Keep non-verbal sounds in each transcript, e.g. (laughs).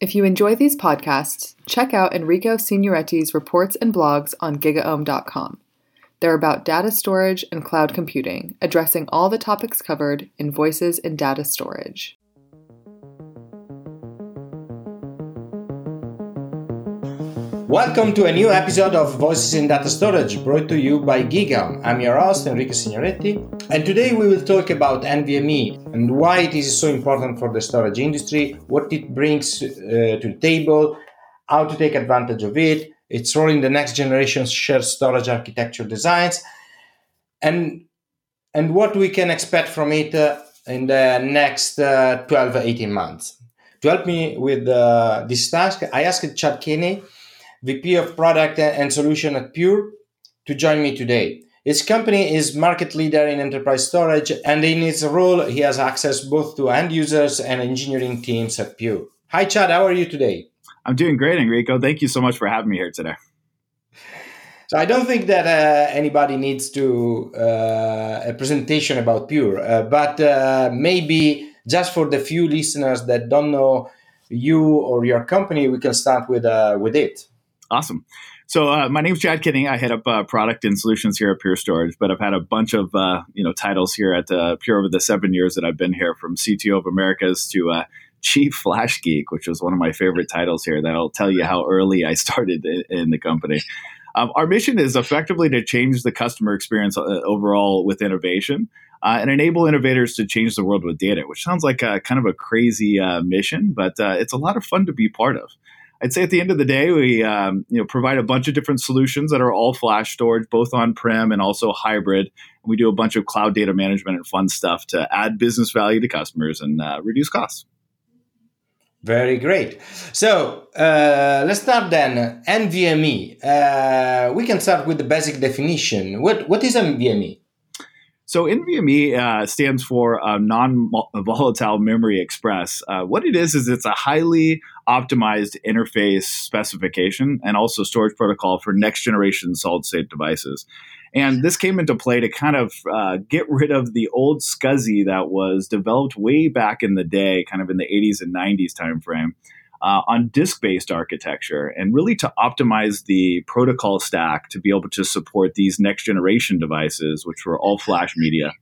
If you enjoy these podcasts, check out Enrico Signoretti's reports and blogs on gigaom.com. They're about data storage and cloud computing, addressing all the topics covered in Voices in Data Storage. Welcome to a new episode of Voices in Data Storage brought to you by GigaOM. I'm your host, Enrico Signoretti, and today we will talk about NVMe and why it is so important for the storage industry, what it brings uh, to the table, how to take advantage of it, its role in the next generation shared storage architecture designs, and, and what we can expect from it uh, in the next uh, 12 18 months. To help me with uh, this task, I asked Chadd Kenney VP of Product and Solution at Pure, to join me today. His company is market leader in enterprise storage, and in his role, he has access both to end users and engineering teams at Pure. Hi, Chadd. How are you today? I'm doing great, Enrico. Thank you so much for having me here today. So I don't think that uh, anybody needs to uh, a presentation about Pure, uh, but uh, maybe just for the few listeners that don't know you or your company, we can start with uh, with it. Awesome. So uh, my name is Chadd Kenney. I head up uh, product and solutions here at Pure Storage, but I've had a bunch of uh, you know titles here at uh, Pure over the seven years that I've been here, from CTO of Americas to uh, Chief Flash Geek, which was one of my favorite titles here. That'll tell you how early I started in, in the company. Um, our mission is effectively to change the customer experience uh, overall with innovation. and enable innovators to change the world with data, which sounds like a, kind of a crazy mission, but it's a lot of fun to be part of. I'd say at the end of the day, we um, you know provide a bunch of different solutions that are all flash storage, both on prem and also hybrid. And we do a bunch of cloud data management and fun stuff to add business value to customers and uh, reduce costs. Very great. So uh, let's start then. NVMe. Uh, we can start with the basic definition. What what is NVMe? So NVMe uh, stands for uh, non-volatile memory express. Uh, what it is is it's a highly optimized interface specification and also storage protocol for next generation solid state devices. And this came into play to kind of uh, get rid of the old SCSI that was developed way back in the day, kind of in the 80s and 90s timeframe uh, on disk based architecture and really to optimize the protocol stack to be able to support these next generation devices, which were all flash media.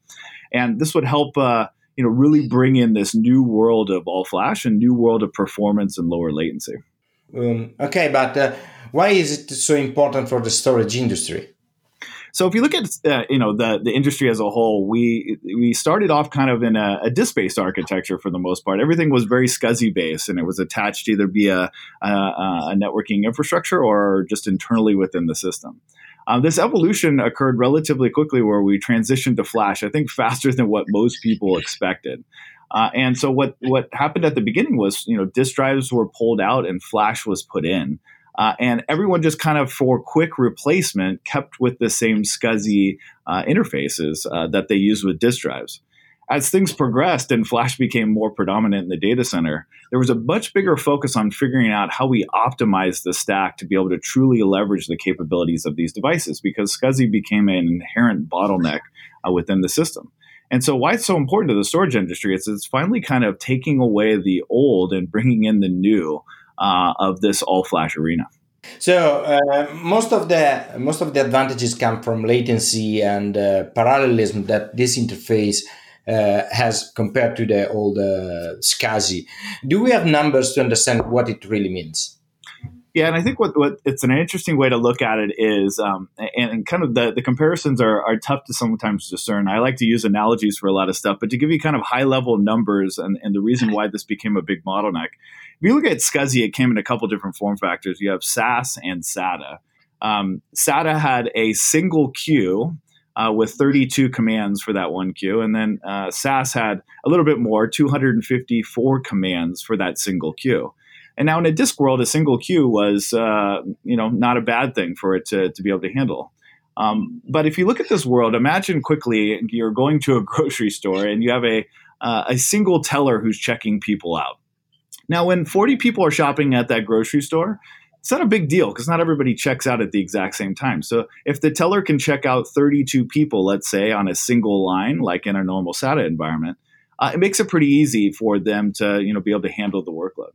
And this would help. Uh, you know, really bring in this new world of all flash and new world of performance and lower latency. Um, okay, but uh, why is it so important for the storage industry? So if you look at uh, you know the the industry as a whole, we we started off kind of in a, a disk based architecture for the most part. Everything was very SCSI based, and it was attached either via a, a networking infrastructure or just internally within the system. Um, this evolution occurred relatively quickly, where we transitioned to Flash. I think faster than what most people expected. Uh, and so what what happened at the beginning was, you know, disk drives were pulled out and Flash was put in. Uh, and everyone just kind of for quick replacement kept with the same SCSI uh, interfaces uh, that they use with disk drives. As things progressed and Flash became more predominant in the data center, there was a much bigger focus on figuring out how we optimize the stack to be able to truly leverage the capabilities of these devices because SCSI became an inherent bottleneck uh, within the system. And so, why it's so important to the storage industry is it's finally kind of taking away the old and bringing in the new uh, of this all flash arena. So uh, most of the most of the advantages come from latency and uh, parallelism that this interface uh, has compared to the old uh, SCSI. Do we have numbers to understand what it really means? Yeah, and I think what, what it's an interesting way to look at it is, um, and, and, kind of the, the comparisons are, are tough to sometimes discern. I like to use analogies for a lot of stuff, but to give you kind of high level numbers and, and the reason (laughs) why this became a big bottleneck. If you look at SCSI, it came in a couple different form factors. You have SAS and SATA. Um, SATA had a single queue uh, with 32 commands for that one queue. And then uh, SAS had a little bit more, 254 commands for that single queue. And now in a disk world, a single queue was, uh, you know, not a bad thing for it to, to be able to handle. Um, but if you look at this world, imagine quickly you're going to a (laughs) grocery store and you have a, uh, a single teller who's checking people out. Now, when 40 people are shopping at that grocery store, it's not a big deal because not everybody checks out at the exact same time. So if the teller can check out 32 people, let's say, on a single line, like in a normal SATA environment, uh, it makes it pretty easy for them to you know be able to handle the workload.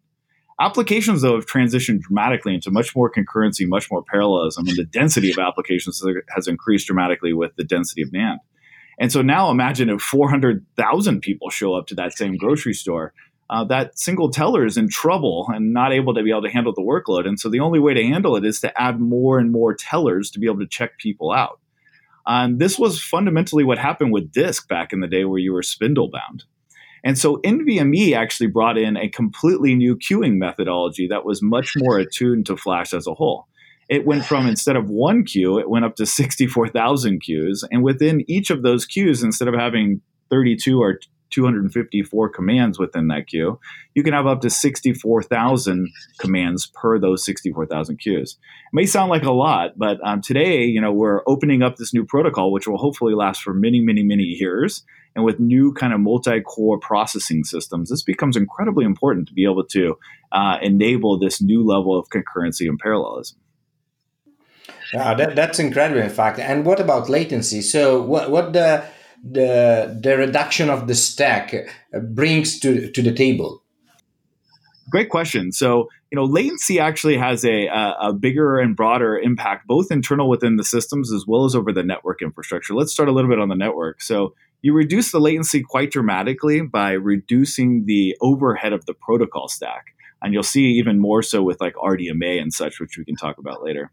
Applications, though, have transitioned dramatically into much more concurrency, much more parallelism, and the density of applications has increased dramatically with the density of NAND. And so now imagine if 400,000 people show up to that same grocery store. Uh, that single teller is in trouble and not able to be able to handle the workload. And so the only way to handle it is to add more and more tellers to be able to check people out. And this was fundamentally what happened with disk back in the day where you were spindle bound. And so NVMe actually brought in a completely new queuing methodology that was much more attuned to Flash as a whole. It went from instead of one queue, it went up to 64,000 queues. And within each of those queues, instead of having 32 or 254 commands within that queue, you can have up to 64,000 commands per those 64,000 queues. It may sound like a lot, but um, today, you know, we're opening up this new protocol, which will hopefully last for many, many, many years. And with new kind of multi-core processing systems, this becomes incredibly important to be able to uh, enable this new level of concurrency and parallelism. Yeah, that, that's incredible, in fact. And what about latency? So, what what the the the reduction of the stack uh, brings to to the table? Great question. So, you know, latency actually has a, a, a, bigger and broader impact, both internal within the systems as well as over the network infrastructure. Let's start a little bit on the network. So, you reduce the latency quite dramatically by reducing the overhead of the protocol stack. And you'll see even more so with like RDMA and such, which we can talk about later.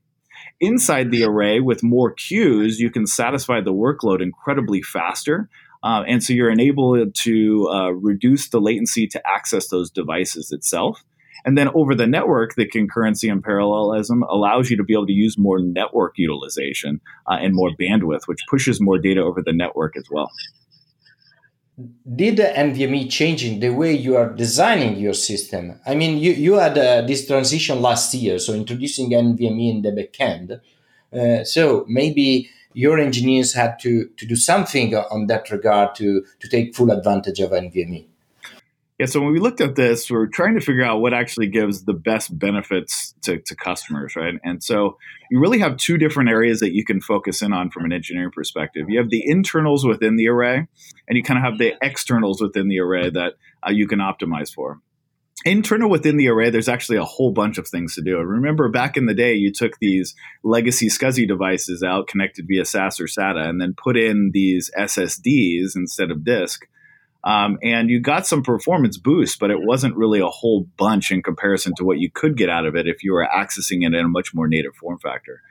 Inside the array, with more queues, you can satisfy the workload incredibly faster. Uh, and so you're enabled to uh, reduce the latency to access those devices itself. And then over the network, the concurrency and parallelism allows you to be able to use more network utilization uh, and more bandwidth, which pushes more data over the network as well did NVMe changing the way you are designing your system? I mean, you, you had uh, this transition last year, so introducing NVMe in the backend. Uh, so maybe your engineers had to, to do something on that regard to, to take full advantage of NVMe. Yeah, so when we looked at this, we are trying to figure out what actually gives the best benefits to, to customers, right? And so you really have two different areas that you can focus in on from an engineering perspective. You have the internals within the array, and you kind of have the externals within the array that uh, you can optimize for. Internal within the array, there's actually a whole bunch of things to do. Remember, back in the day, you took these legacy SCSI devices out connected via SAS or SATA and then put in these SSDs instead of disk um, and you got some performance boost, but it wasn't really a whole bunch in comparison to what you could get out of it if you were accessing it in a much more native form factor.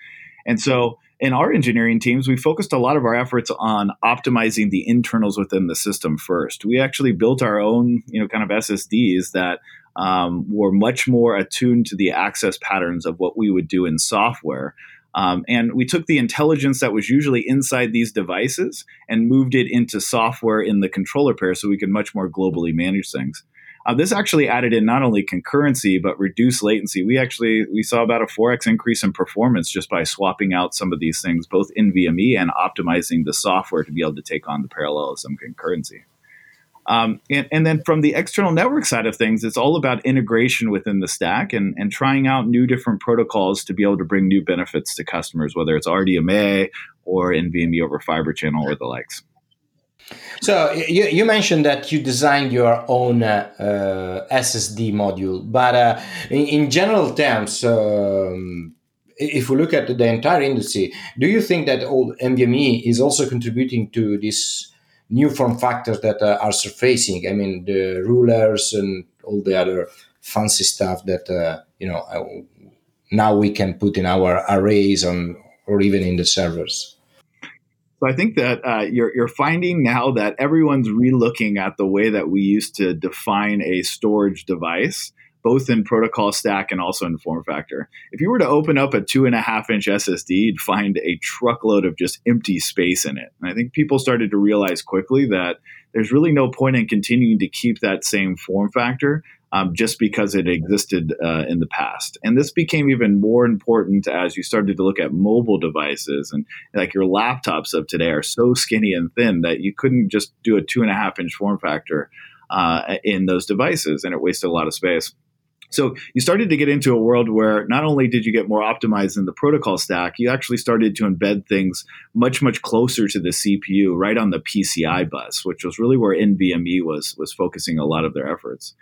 And so in our engineering teams, we focused a lot of our efforts on optimizing the internals within the system first. We actually built our own, you know, kind of SSDs that um, were much more attuned to the access patterns of what we would do in software um, and we took the intelligence that was usually inside these devices and moved it into software in the controller pair so we could much more globally manage things. Uh, this actually added in not only concurrency but reduced latency. We actually we saw about a 4x increase in performance just by swapping out some of these things, both in NVMe and optimizing the software to be able to take on the parallelism concurrency. Um, and, and, then from the external network side of things, it's all about integration within the stack and, and trying out new different protocols to be able to bring new benefits to customers, whether it's RDMA or NVMe over Fiber Channel or the likes. So you, you mentioned that you designed your own uh, uh, SSD module, but uh, in, in, general terms, um, if we look at the entire industry, do you think that all NVMe is also contributing to this new form factors that uh, are surfacing. I mean, the rulers and all the other fancy stuff that uh, you know uh, now we can put in our arrays on or even in the servers. So I think that uh, you're, you're finding now that everyone's relooking at the way that we used to define a storage device both in protocol stack and also in form factor. If you were to open up a two and a half inch SSD, you'd find a truckload of just empty space in it. And I think people started to realize quickly that there's really no point in continuing to keep that same form factor um, just because it existed uh, in the past. And this became even more important as you started to look at mobile devices and like your laptops of today are so skinny and thin that you couldn't just do a two and a half inch form factor uh, in those devices and it wasted a lot of space. So you started to get into a world where not only did you get more optimized in the protocol stack, you actually started to embed things much, much closer to the CPU, right on the PCI bus, which was really where NVMe was was focusing a lot of their efforts.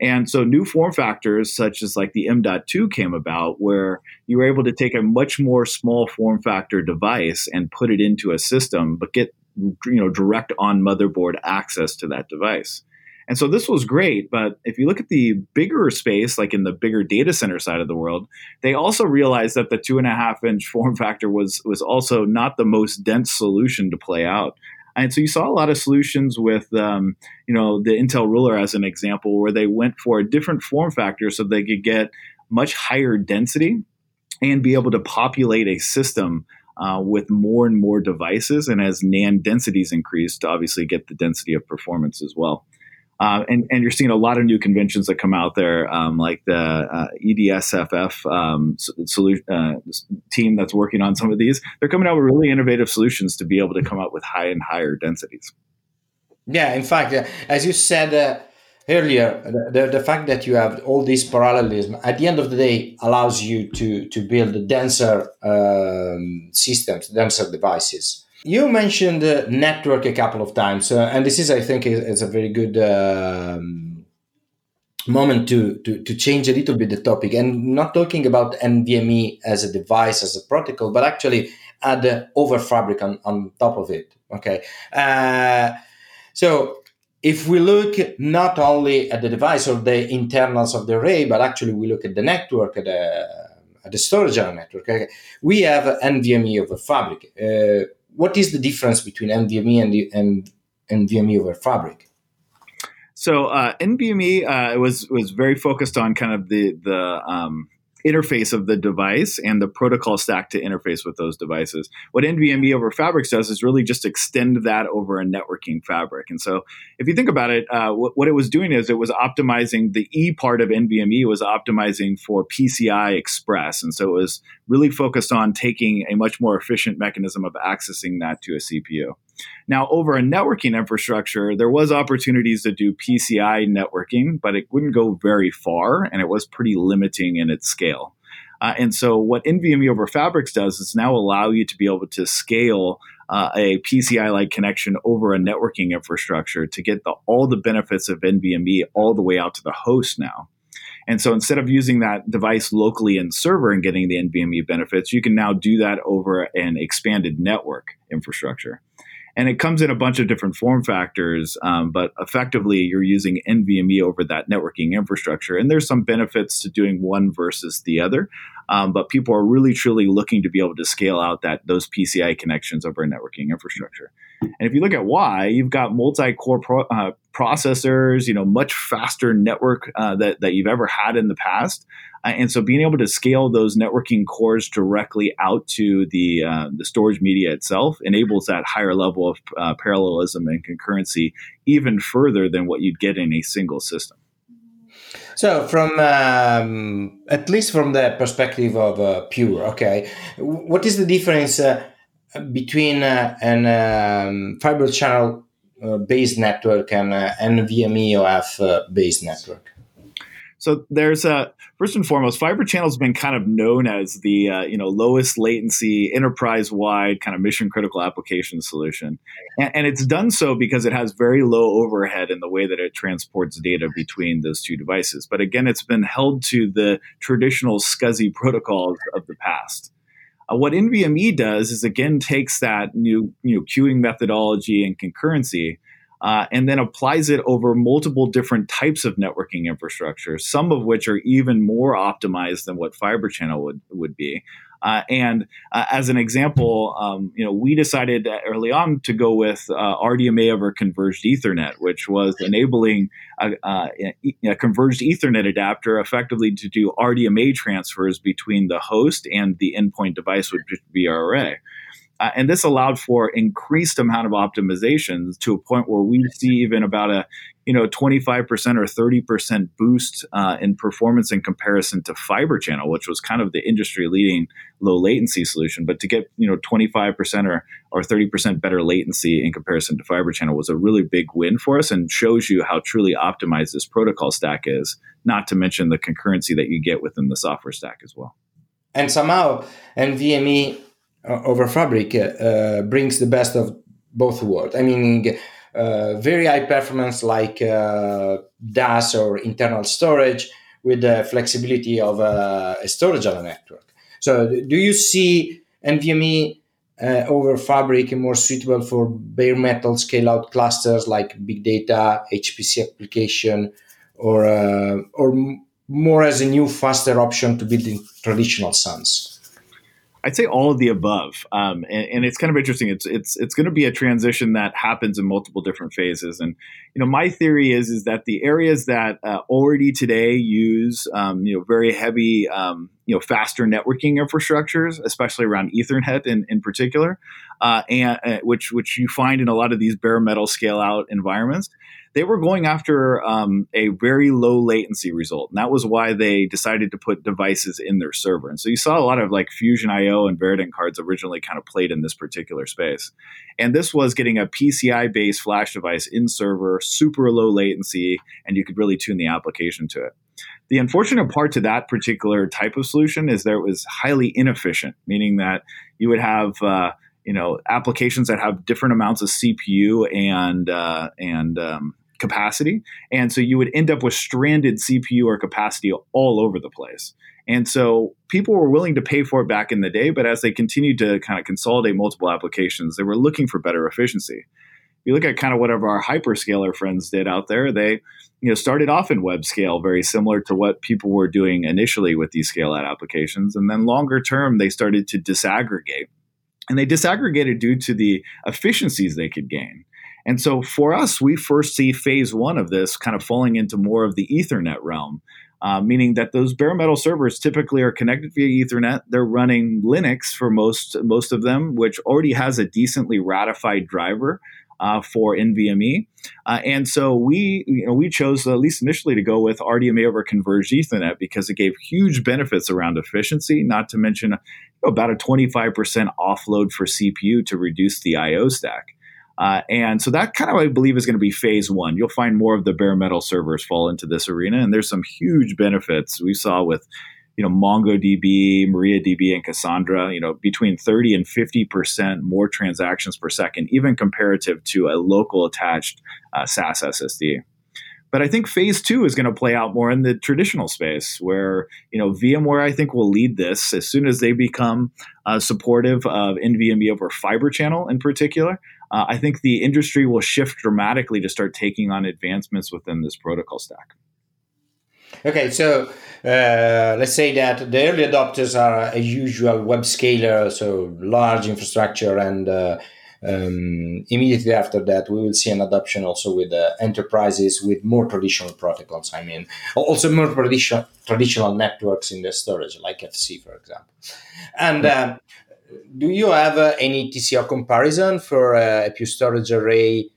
And so new form factors such as like the M.2 came about where you were able to take a much more small form factor device and put it into a system, but get you know direct on motherboard access to that device. And so this was great, but if you look at the bigger space, like in the bigger data center side of the world, they also realized that the two and a half inch (laughs) form factor was was also not the most dense solution to play out. And so you saw a lot of solutions with, um, you know, the Intel ruler as an example, where they went for a different form factor so they could get much higher density and be able to populate a system uh, with more and more devices. And as NAND densities increase, to obviously get the density of performance as well. Uh, and, and you're seeing a lot of new conventions that come out there, um, like the uh, EDSFF um, solution, uh, team that's working on some of these. They're coming out with really innovative solutions to be able to come up with high and higher densities. Yeah, in fact, as you said uh, earlier, the, the fact that you have all this parallelism at the end of the day allows you to to build denser um, systems, denser devices. You mentioned uh, network a couple of times, uh, and this is, I think, is, is a very good um, moment to, to to change a little bit the topic, and not talking about NVMe as a device, as a protocol, but actually add over fabric on, on top of it. Okay, uh, so if we look not only at the device or the internals of the array, but actually we look at the network, at the, at the storage network, okay, we have NVMe over fabric. Uh, what is the difference between NVMe and, and NVMe over Fabric? So uh, NVMe uh, was was very focused on kind of the the um, interface of the device and the protocol stack to interface with those devices. What NVMe over Fabrics does is really just extend that over a networking fabric. And so, if you think about it, uh, what, what, it was doing is it was optimizing the E part of NVMe was optimizing for PCI Express, and so it was really focused on taking a much more efficient mechanism of accessing that to a CPU. Now, over a networking infrastructure, there was opportunities to do PCI networking, but it wouldn't go very far, and it was pretty limiting in its scale. Uh, and so, what NVMe over Fabrics does is now allow you to be able to scale uh, a PCI-like connection over a networking infrastructure to get the, all the benefits of NVMe all the way out to the host now. And so instead of using that device locally in server and getting the NVMe benefits, you can now do that over an expanded network infrastructure and it comes in a bunch of different form factors um, but effectively you're using nvme over that networking infrastructure. And there's some benefits to doing one versus the other um, but people are really truly looking to be able to scale out that those pci connections over a networking infrastructure. And if you look at why you've got multi-core pro, uh, processors you know much faster network uh, that, that you've ever had in the past uh, and so being able to scale those networking cores directly out to the, uh, the storage media itself enables that higher level of uh, parallelism and concurrency even further than what you'd get in a single system. So, from um, at least from the perspective of uh, Pure, okay, what is the difference uh, between uh, an um, fiber channel based network and an NVMe OF based network? So there's a first and foremost, Fiber Channel has been kind of known as the uh, you know lowest latency, enterprise wide kind of mission critical application solution, and, and, it's done so because it has very low overhead in the way that it transports data between those two devices. But again, it's been held to the traditional SCSI protocols of the past. Uh, what NVMe does is again takes that new you know queuing methodology and concurrency uh, and then applies it over multiple different types of networking infrastructure, some of which are even more optimized than what Fiber Channel would, would be. Uh, and uh, as an example, um, you know, we decided early on to go with uh, RDMA over converged Ethernet, which was enabling a, a, converged Ethernet adapter effectively to do RDMA transfers between the host and the endpoint device, which would be our. Uh, and this allowed for increased amount of optimizations to a point where we see even about a you know 25% or 30% boost uh, in performance in comparison to fiber channel which was kind of the industry leading low latency solution. But to get you know 25% or, or 30% better latency in comparison to fiber channel was a really big win for us and shows you how truly optimized this protocol stack is not to mention the concurrency that you get within the software stack as well. And somehow NVMe over Fabric uh, brings the best of both worlds. I mean, uh, very high performance like DAS or internal storage with the flexibility of uh, a storage on a network. So, do you see NVMe uh, over Fabric more suitable for bare metal scale out clusters like big data, HPC application, or uh, or more as a new faster option to build in traditional SANs? I'd say all of the above, um, and, and, it's kind of interesting. It's it's it's going to be a transition that happens in multiple different phases, and you know my theory is is that the areas that uh, already today use um, you know very heavy um, you know faster networking infrastructures, especially around Ethernet in in particular, uh, and uh, which which you find in a lot of these bare metal scale out environments they were going after um, a very low latency result. And that was why they decided to put devices in their server. And so you saw a lot of like Fusion IO and Virident cards originally kind of played in this particular space. And this was getting a PCI based flash device in server, super low latency, and you could really tune the application to it. The unfortunate part to that particular type of solution is that it was highly inefficient, meaning that you would have uh, you know applications that have different amounts of CPU and uh, and um, capacity. And so you would end up with stranded CPU or capacity all over the place. And so people were willing to pay for it back in the day, but as they continued to kind of consolidate multiple applications, they were looking for better efficiency. You look at kind of whatever our hyperscaler friends did out there, they you know started off in web scale, very similar to what people were doing initially with these scale out applications, and then longer term they started to disaggregate, and they disaggregated due to the efficiencies they could gain. And so for us, we first see phase one of this kind of falling into more of the Ethernet realm, uh, meaning that those bare metal servers typically are connected via Ethernet. They're running Linux for most most of them, which already has a decently ratified driver. Uh, for NVMe, uh, and so we, you know, we chose at least initially to go with RDMA over converged Ethernet because it gave huge benefits around efficiency. Not to mention about a 25% offload for CPU to reduce the I/O stack. Uh, and so that kind of, I believe, is going to be phase one. You'll find more of the bare metal servers fall into this arena, and there's some huge benefits we saw with, you know, MongoDB, MariaDB, and Cassandra. You know, between 30 and 50 percent more transactions per second, even comparative to a local attached uh, SAS SSD. But I think phase two is going to play out more in the traditional space where, you know, VMware, I think, will lead this as soon as they become uh, supportive of NVMe over Fiber Channel in particular uh, I think the industry will shift dramatically to start taking on advancements within this protocol stack. Okay, so uh, let's say that the early adopters are a usual web scaler, so large infrastructure, and uh, um, immediately after that, we will see an adoption also with uh, enterprises with more traditional protocols. I mean, also more traditional traditional networks in the storage, like FC, for example. And uh, do you have uh, any TCO comparison for uh, a pure storage array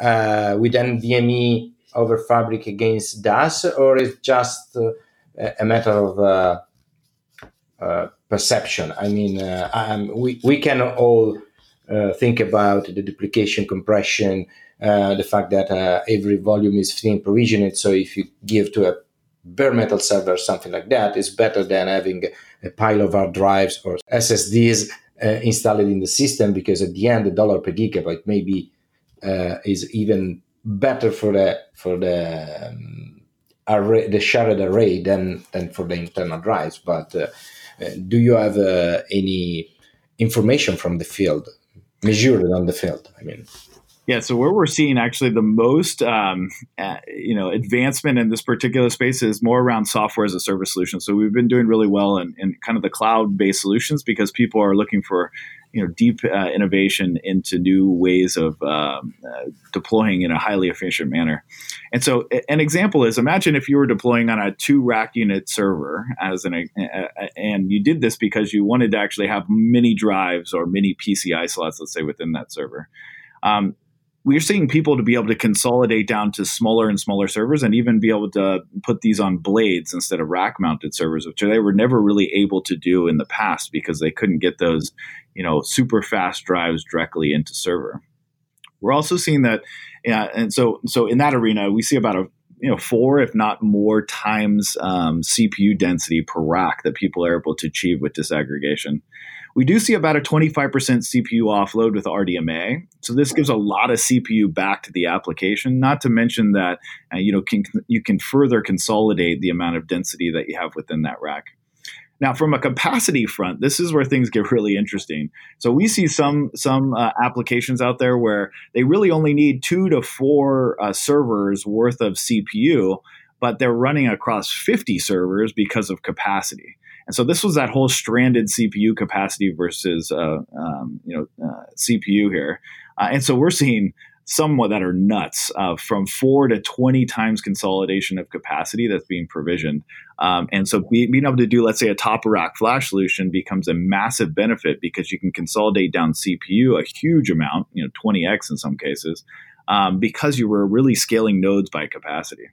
with NVMe over Fabric against DAS, or is just uh, a matter of uh, uh, perception? I mean, um, we we can all think about the duplication compression, the fact that every volume is and provisioned. So if you give to a bare metal server, something like that, is better than having a pile of hard drives or SSDs uh, installed in the system because at the end, the dollar per gigabyte maybe uh, is even better for the for the um, array, the shared array than than for the internal drives. But uh, do you have uh, any information from the field, measured on the field? I mean. Yeah, so where we're seeing actually the most, um, uh, you know, advancement in this particular space is more around software as a service solution. So we've been doing really well in, in kind of the cloud-based solutions because people are looking for, you know, deep uh, innovation into new ways of um, uh, deploying in a highly efficient manner. And so, an example is imagine if you were deploying on a two-rack unit server as an, and you did this because you wanted to actually have many drives or many PCI slots, let's say, within that server. Um, we're seeing people to be able to consolidate down to smaller and smaller servers and even be able to put these on blades instead of rack mounted servers which they were never really able to do in the past because they couldn't get those you know super fast drives directly into server. We're also seeing that yeah and so so in that arena we see about a you know four if not more times um, cpu density per rack that people are able to achieve with disaggregation We do see about a 25% CPU offload with RDMA. So this gives a lot of CPU back to the application, not to mention that uh, you know can, you can further consolidate the amount of density that you have within that rack. Now, from a capacity front, this is where things get really interesting. So we see some some uh, applications out there where they really only need two to four uh, servers worth of CPU, but they're running across 50 servers because of capacity. And so this was that whole stranded CPU capacity versus uh, um, you know uh, CPU here. Uh, and so we're seeing somewhat that are nuts uh, from four to 20 times consolidation of capacity that's being provisioned. Um, and so be, being able to do, let's say, a top rack flash solution becomes a massive benefit because you can consolidate down CPU a huge amount, you know, 20x in some cases, um, because you were really scaling nodes by capacity.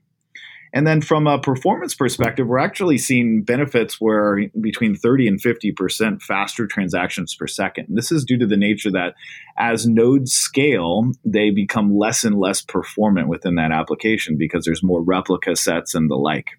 And then from a performance perspective, we're actually seeing benefits where between 30 and 50% faster transactions per second. And this is due to the nature that as nodes scale, they become less and less performant within that application because there's more replica sets and the like.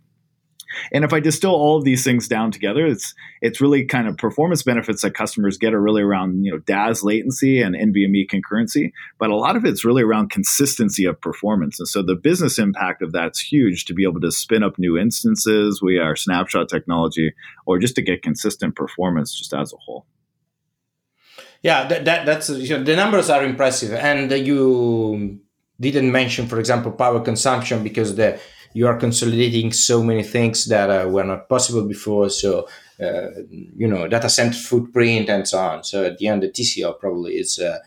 And if I distill all of these things down together, it's it's really kind of performance benefits that customers get are really around you know DAS latency and NVMe concurrency, but a lot of it's really around consistency of performance. And so the business impact of that's huge to be able to spin up new instances via our snapshot technology, or just to get consistent performance just as a whole. Yeah, that, that that's you know, the numbers are impressive, and you didn't mention, for example, power consumption because the you are consolidating so many things that uh, were not possible before. So, uh, you know, data center footprint and so on. So at the end, the TCO probably is uh,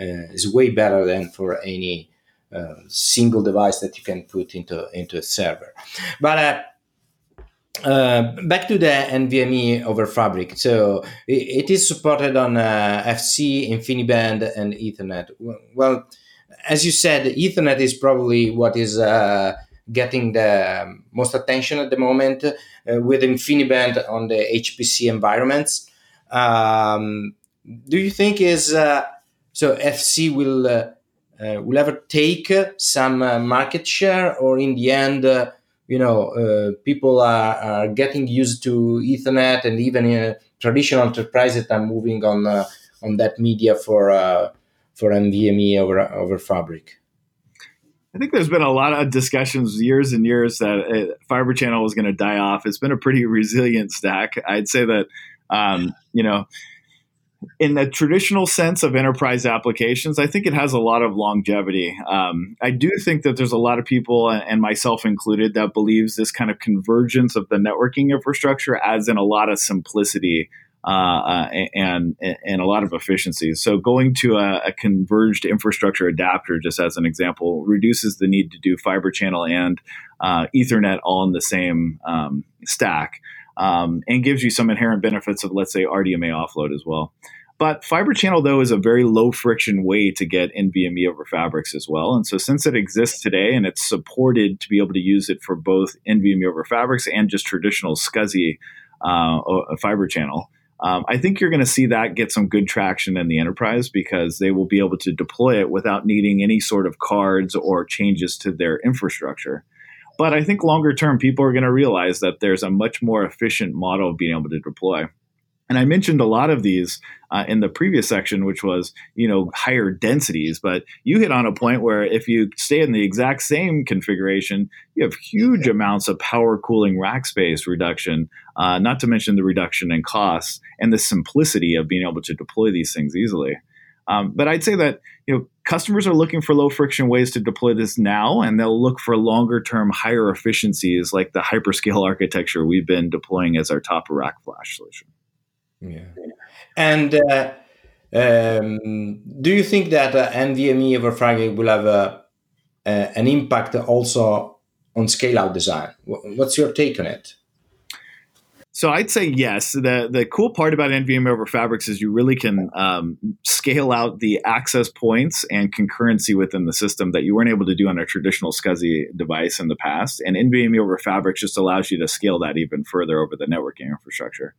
uh, is way better than for any uh, single device that you can put into into a server. But uh, back to the NVMe over Fabric. So it, it is supported on uh, FC, InfiniBand, and Ethernet. Well, as you said, Ethernet is probably what is uh, getting the most attention at the moment uh, with InfiniBand on the HPC environments. Um, do you think is uh, so FC will uh, uh will ever take some uh, market share, or in the end, uh, you know, people are, are, getting used to Ethernet, and even traditional enterprises are moving on on that media for for NVMe over over Fabric? I think there's been a lot of discussions years and years that uh, Fiber Channel was going to die off. It's been a pretty (laughs) resilient stack. I'd say that, um, you know, in the traditional sense of enterprise applications, I think it has a lot of longevity. Um, I do think that there's a lot of people, and myself included, that believes this kind of convergence of the networking infrastructure adds in a lot of simplicity uh, uh and and a lot of efficiencies. So going to a, a, converged infrastructure adapter, just as an example, reduces the need to do fiber channel and uh, Ethernet all in the same um, stack, um, and gives you some inherent benefits of let's say RDMA offload as well. But fiber channel though is a very low friction way to get NVMe over fabrics as well. And so since it exists today and it's supported to be able to use it for both NVMe over fabrics and just traditional SCSI uh, fiber channel, um, I think you're going to see that get some good traction in the enterprise because they will be able to deploy it without needing any sort of cards or changes to their infrastructure. But I think longer term, people are going to realize that there's a much more efficient model of being able to deploy. And I mentioned a lot of these uh, in the previous section, which was you know higher densities. But you hit on a point where if you stay in the exact same configuration, you have huge amounts of power cooling rack space reduction. Uh, not to mention the reduction in costs and the simplicity of being able to deploy these things easily. Um, but I'd say that you know customers are looking for low friction ways to deploy this now, and they'll look for longer term higher efficiencies like the hyperscale (laughs) architecture we've been deploying as our top rack flash solution. Yeah. And uh, um, do you think that uh, NVMe over Fabric will have a, an impact also on scale out design? What's your take on it? So I'd say yes. The the cool part about NVMe over Fabrics is you really can um, scale out the access points and concurrency within the system that you weren't able to do on a traditional SCSI device in the past. And NVMe over Fabrics just allows you to scale that even further over the networking infrastructure.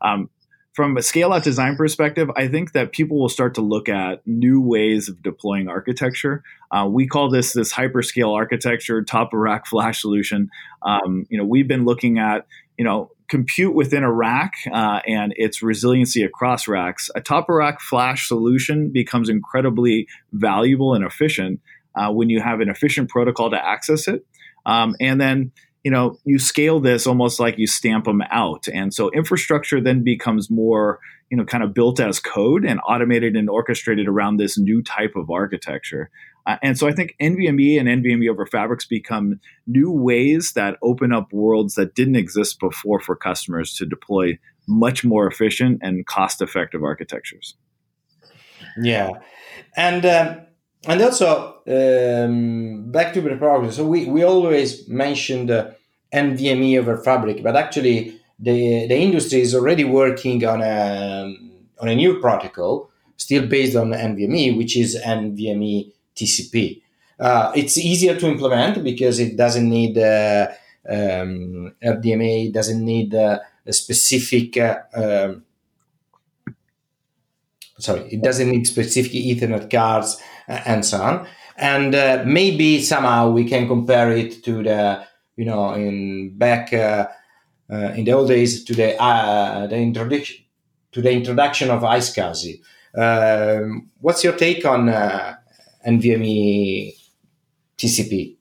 Um, from a scale out design perspective, I think that people will start to look at new ways of deploying architecture. Uh, we call this this hyperscale architecture, top of rack flash solution. Um, you know, we've been looking at you know compute within a rack uh, and its resiliency across racks, a top of rack flash solution becomes incredibly valuable and efficient uh, when you have an efficient protocol to access it. Um, and then you know you scale this almost like you stamp them out. And so infrastructure then becomes more you know kind of built as code and automated and orchestrated around this new type of architecture. Uh, and so i think nvme and nvme over fabrics become new ways that open up worlds that didn't exist before for customers to deploy much more efficient and cost effective architectures. Yeah. And um, and also um, back to the progress. So we, we always mentioned NVMe over Fabric, but actually the the industry is already working on a on a new protocol, still based on NVMe, which is NVMe TCP. Uh, it's easier to implement because it doesn't need uh, um, RDMA, doesn't need uh, a specific uh, um, sorry, it doesn't need specific Ethernet cards and so on. And uh, maybe somehow we can compare it to the, you know, in back uh, uh, in the old days to the uh, the introduction to the introduction of iSCSI. Um, what's your take on uh, NVMe TCP?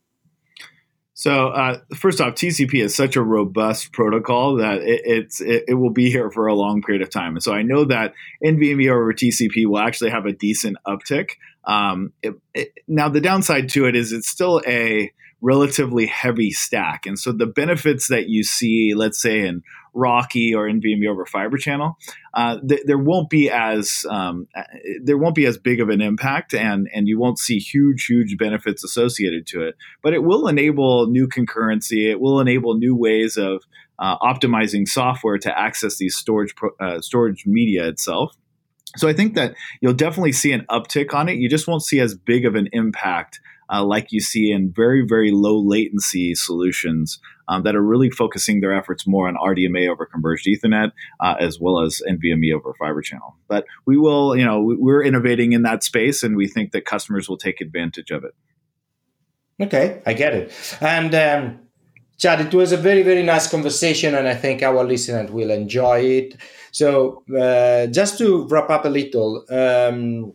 So uh, first off, TCP is such a robust protocol that it, it's it, it, will be here for a long period of time. And so I know that NVMe over TCP will actually have a decent uptick. Um, it, now the downside to it is it's still a relatively heavy stack, and so the benefits that you see, let's say in RoCE or NVMe over Fiber Channel, uh, th- there won't be as um, uh, there won't be as big of an impact, and and you won't see huge huge benefits associated to it. But it will enable new concurrency. It will enable new ways of uh, optimizing software to access these storage pro- uh, storage media itself. So I think that you'll definitely see an uptick on it. You just won't see as big of an impact uh, like you see in very, very low latency solutions um, that are really focusing their efforts more on RDMA over converged Ethernet uh, as well as NVMe over fiber channel. But we will, you know, we're innovating in that space and we think that customers will take advantage of it. Okay, I get it. And um, Chadd, it was a very, very nice conversation, and I think our listeners will enjoy it. So, uh, just to wrap up a little, um,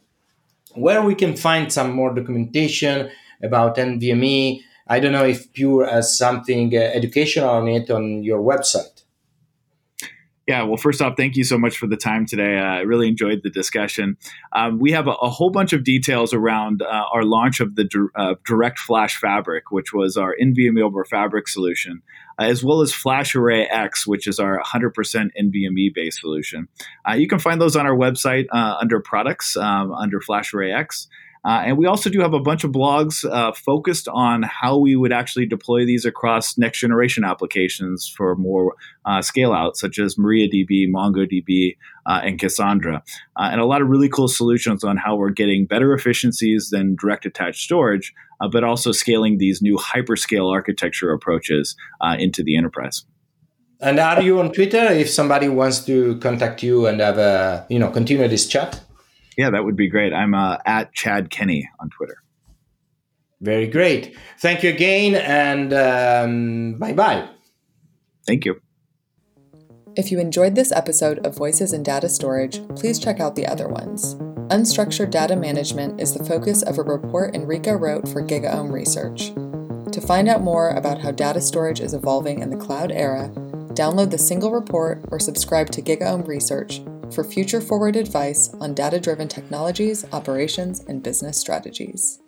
where we can find some more documentation about NVMe. I don't know if Pure has something uh, educational on it on your website. Yeah, well, first off, thank you so much for the time today. Uh, I really enjoyed the discussion. Um, we have a, a, whole bunch of details around uh, our launch of the uh, Direct Flash Fabric, which was our NVMe over Fabric solution, uh, as well as FlashArray X, which is our 100% NVMe based solution. Uh, you can find those on our website under products, um, under FlashArray X. Uh, and we also do have a bunch of blogs uh, focused on how we would actually deploy these across next generation applications for more uh, scale out, such as MariaDB, MongoDB, uh, and Cassandra. Uh, and a lot of really cool solutions on how we're getting better efficiencies than direct attached storage, uh, but also scaling these new hyperscale architecture approaches into the enterprise. And are you on Twitter if somebody wants to contact you and have a, you know, continue this chat? Yeah, that would be great. I'm uh, at Chadd Kenney on Twitter. Very great. Thank you again, and um, bye bye. Thank you. If you enjoyed this episode of Voices in Data Storage, please check out the other ones. Unstructured data management is the focus of a report Enrico wrote for GigaOM Research. To find out more about how data storage is evolving in the cloud era, download the single report or subscribe to GigaOM Research for future forward advice on data driven technologies, operations, and business strategies.